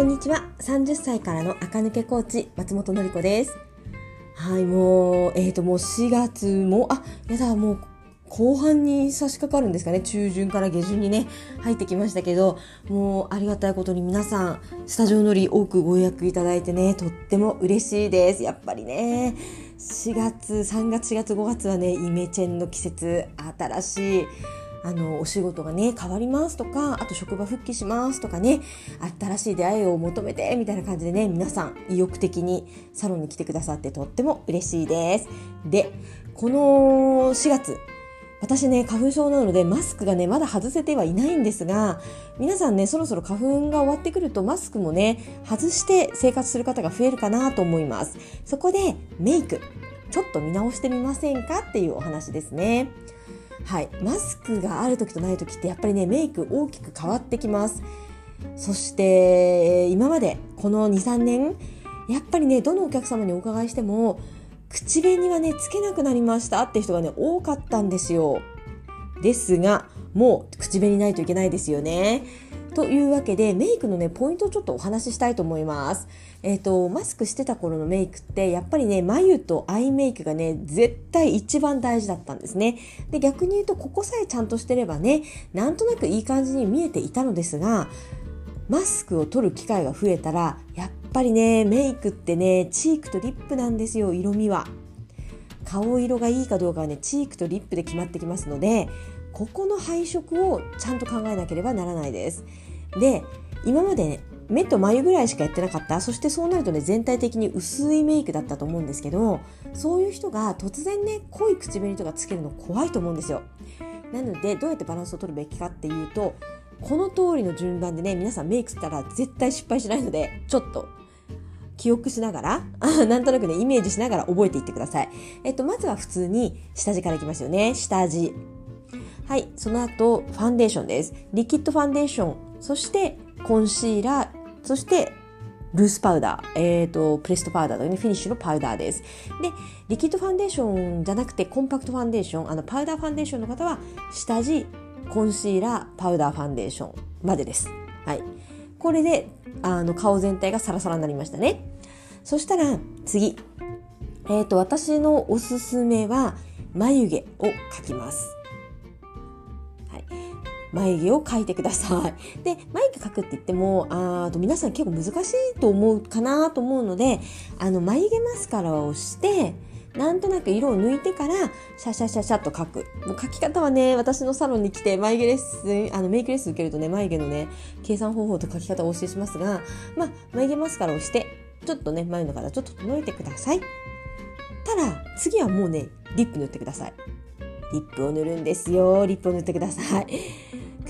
こんにちは。30歳からの赤抜けコーチ、松本の子です。はい、もう、えっ、ー、と、もう4月も、あ、やだ、もう、後半に差し掛かるんですかね。中旬から下旬にね、入ってきましたけど、もう、ありがたいことに皆さん、スタジオのり多くご予約いただいてね、とっても嬉しいです。やっぱりね、4月、3月、4月、5月はね、イメチェンの季節、新しい、あのお仕事がね変わりますとかあと職場復帰しますとかね新しい出会いを求めてみたいな感じでね皆さん意欲的にサロンに来てくださってとっても嬉しいですでこの4月私ね、花粉症なのでマスクがね、まだ外せてはいないんですが、皆さんね、そろそろ花粉が終わってくるとマスクもね、外して生活する方が増えるかなと思います。そこでメイク、ちょっと見直してみませんかっていうお話ですね。はい、マスクがある時とない時ってやっぱりねメイク大きく変わってきます。そして今までこの23年やっぱりねどのお客様にお伺いしても口紅はねつけなくなりましたって人がね多かったんですよ。ですがもう口紅ないといけないですよね。というわけでメイクのねポイントをちょっとお話ししたいと思います。えっ、ー、とマスクしてた頃のメイクってやっぱりね眉とアイメイクがね絶対一番大事だったんですねで逆に言うとここさえちゃんとしてればねなんとなくいい感じに見えていたのですがマスクを取る機会が増えたらやっぱりねメイクってねチークとリップなんですよ色味は顔色がいいかどうかはねチークとリップで決まってきますのでここの配色をちゃんと考えなければならないです。で今まで、ね、目と眉ぐらいしかやってなかったそしてそうなるとね全体的に薄いメイクだったと思うんですけどそういう人が突然ね濃い口紅とかつけるの怖いと思うんですよ。なのでどうやってバランスを取るべきかっていうとこの通りの順番でね皆さんメイクしたら絶対失敗しないのでちょっと記憶しながら、なんとなくね、イメージしながら覚えていってください。えっと、まずは普通に下地からいきますよね。下地。はい、その後、ファンデーションです。リキッドファンデーション、そしてコンシーラー、そしてルースパウダー、えっ、ー、と、プレストパウダーとかね、フィニッシュのパウダーです。で、リキッドファンデーションじゃなくて、コンパクトファンデーション、あの、パウダーファンデーションの方は、下地、コンシーラー、パウダーファンデーションまでです。はい。これで、あの、顔全体がサラサラになりましたね。そしたら、次。えっ、ー、と、私のおすすめは、眉毛を描きます。眉毛を描いてください。で、眉毛描くって言っても、あと皆さん結構難しいと思うかなと思うので、あの、眉毛マスカラをして、なんとなく色を抜いてから、シャシャシャシャと描く。もう描き方はね、私のサロンに来て、眉毛レッスン、あの、メイクレッスン受けるとね、眉毛のね、計算方法と描き方をお教えしますが、まあ、眉毛マスカラをして、ちょっとね、眉の形を整えてください。たら、次はもうね、リップ塗ってください。リップを塗るんですよ。リップを塗ってください。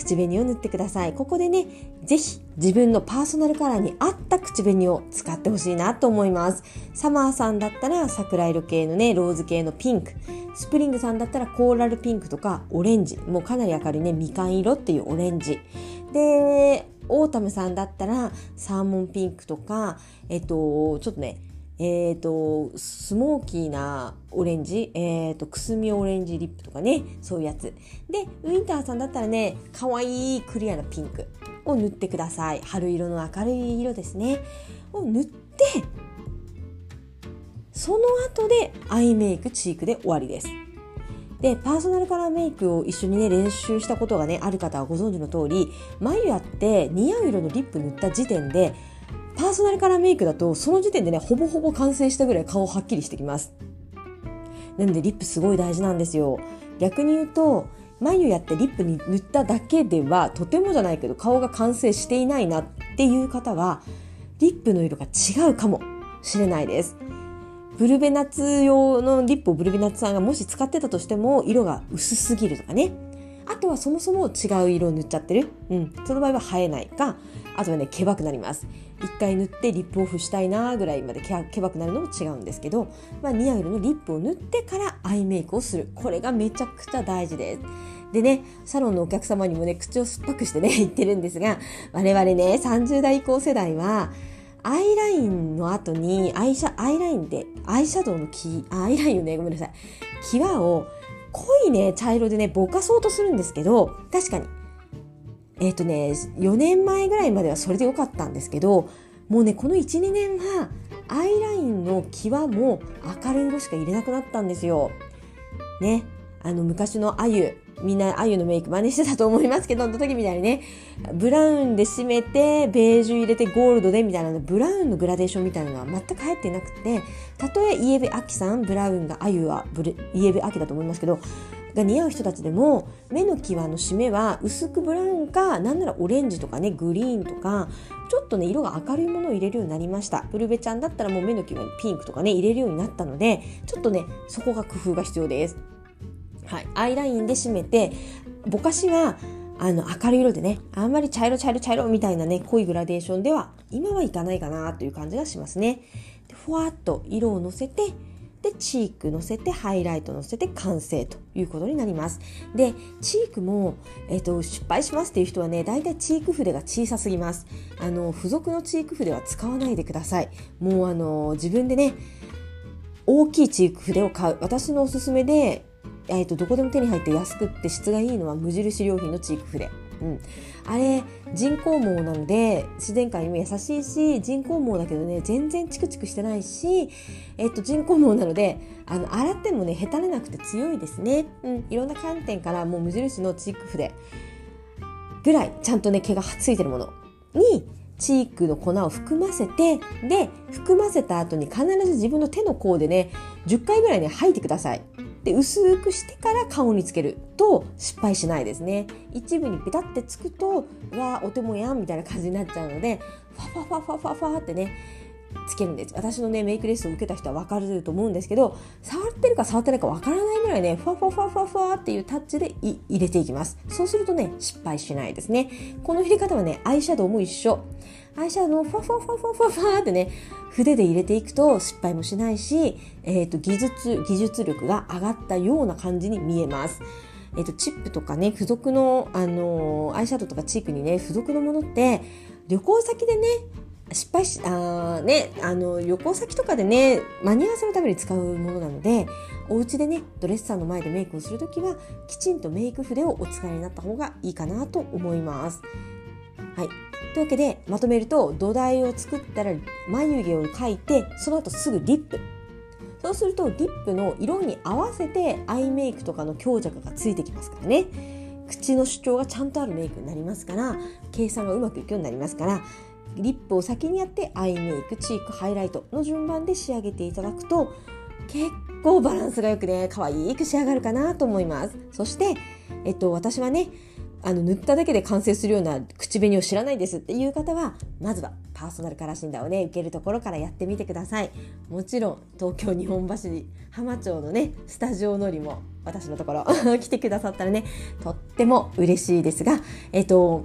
口紅を塗ってください。ここでね、ぜひ自分のパーソナルカラーに合った口紅を使ってほしいなと思います。サマーさんだったら桜色系のね、ローズ系のピンク。スプリングさんだったらコーラルピンクとかオレンジ。もうかなり明るいね、みかん色っていうオレンジ。で、オータムさんだったらサーモンピンクとか、えっと、ちょっとね、え、ー、と、スモーキーなオレンジ、えっ、ー、と、くすみオレンジリップとかね、そういうやつ。で、ウィンターさんだったらね、かわいいクリアなピンクを塗ってください。春色の明るい色ですね。を塗って、その後でアイメイク、チークで終わりです。で、パーソナルカラーメイクを一緒にね、練習したことがね、ある方はご存知の通り、眉やって似合う色のリップ塗った時点で、パーソナルカラーメイクだとその時点でねほぼほぼ完成したぐらい顔はっきりしてきます。なのでリップすごい大事なんですよ。逆に言うと眉やってリップに塗っただけではとてもじゃないけど顔が完成していないなっていう方はリップの色が違うかもしれないです。ブルベナッツ用のリップをブルベナッツさんがもし使ってたとしても色が薄すぎるとかね。あとはそもそも違う色を塗っちゃってる？うん。その場合は映えないか、あとはね、けばくなります。一回塗ってリップオフしたいなぐらいまでけばくなるのも違うんですけど、まあ、似合う色のリップを塗ってからアイメイクをする。これがめちゃくちゃ大事です。でね、サロンのお客様にもね、口を酸っぱくしてね、言ってるんですが、我々ね、30代以降世代は、アイラインの後にアイシャ、アイラインで、アイシャドウのキー、アイラインをね、ごめんなさい。際を濃いね、茶色でね、ぼかそうとするんですけど、確かに。えっ、ー、とね、4年前ぐらいまではそれでよかったんですけど、もうね、この1、2年はアイラインの際も明るい色しか入れなくなったんですよ。ね、あの昔のあゆ、みんなあゆのメイク真似してたと思いますけど、あの時みたいにね、ブラウンで締めて、ベージュ入れてゴールドでみたいなブラウンのグラデーションみたいなのは全く入ってなくて、たとえイエベアキさん、ブラウンがあゆはイエベアキだと思いますけど、が似合う人たちでも目の際の締めは薄くブラウンかなんならオレンジとかねグリーンとかちょっとね色が明るいものを入れるようになりました。ブルベちゃんだったらもう目の際にピンクとかね入れるようになったのでちょっとねそこが工夫が必要です。はい、アイラインで締めてぼかしはあの明るい色でねあんまり茶色茶色茶色みたいなね濃いグラデーションでは今はいかないかなという感じがしますね。でふわっと色をのせてでチークのせてハイライトのせて完成ということになります。でチークも、えーと、失敗しますっていう人はねだいたいチーク筆が小さすぎます。あの付属のチーク筆は使わないでください。もうあの自分でね大きいチーク筆を買う。私のおすすめでえーと、どこでも手に入って安くって質がいいのは無印良品のチーク筆。うん、あれ人工毛なので自然界にも優しいし人工毛だけどね全然チクチクしてないし、えっと、人工毛なのであの洗ってもねへたれなくて強いですね、うん、いろんな観点からもう無印のチーク筆ぐらいちゃんとね毛がついてるもの。にチークの粉を含ませてで含ませた後に必ず自分の手の甲でね10回ぐらいね吐いてください。で薄くしてから顔につけると失敗しないですね。一部にペタってつくとわあお手もやんみたいな感じになっちゃうのでファファファファファファってねつけるんです。私のねメイクレッスンを受けた人は分かると思うんですけど触ってるか触ってないか分からないぐらいねファファファファファっていうタッチで入れていきます。そうするとね失敗しないですね。この入れ方はねアイシャドウも一緒。アイシャドウのファファファファファってね筆で入れていくと失敗もしないし、えーと、技術技術力が上がったような感じに見えます。えーと、チップとかね付属の、あのー、アイシャドウとかチークにね付属のものって旅行先でね失敗し、あね、あの、旅行先とかでね、間に合わせのために使うものなので、お家でね、ドレッサーの前でメイクをするときは、きちんとメイク筆をお使いになった方がいいかなと思います。はい。というわけで、まとめると、土台を作ったら眉毛を描いて、その後すぐリップ。そうすると、リップの色に合わせてアイメイクとかの強弱がついてきますからね。口の主張がちゃんとあるメイクになりますから、計算がうまくいくようになりますから、リップを先にやってアイメイクチークハイライトの順番で仕上げていただくと結構バランスがよくね可愛く仕上がるかなと思います。そしてえっと私はねあの塗っただけで完成するような口紅を知らないです。っていう方はまずはパーソナルカラー診断をね受けるところからやってみてください。もちろん東京日本橋浜町のねスタジオのりも私のところ 来てくださったらねとっても嬉しいですがえっと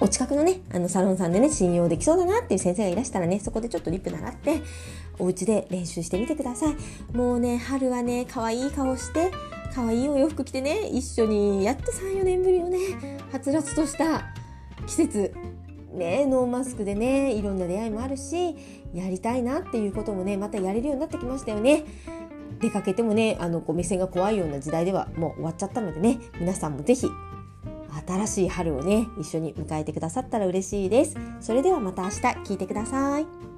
お近くのね、あのサロンさんでね、信用できそうだなっていう先生がいらしたらね、そこでちょっとリップ習って、お家で練習してみてください。もうね、春はね、可愛い顔して、可愛いお洋服着てね、一緒にやっと3、4年ぶりのね、はつらつとした季節、ね、ノーマスクでね、いろんな出会いもあるし、やりたいなっていうこともね、またやれるようになってきましたよね。出かけてもね、あの、こう目線が怖いような時代ではもう終わっちゃったのでね、皆さんもぜひ新しい春をね一緒に迎えてくださったら嬉しいです。それではまた明日聞いてください。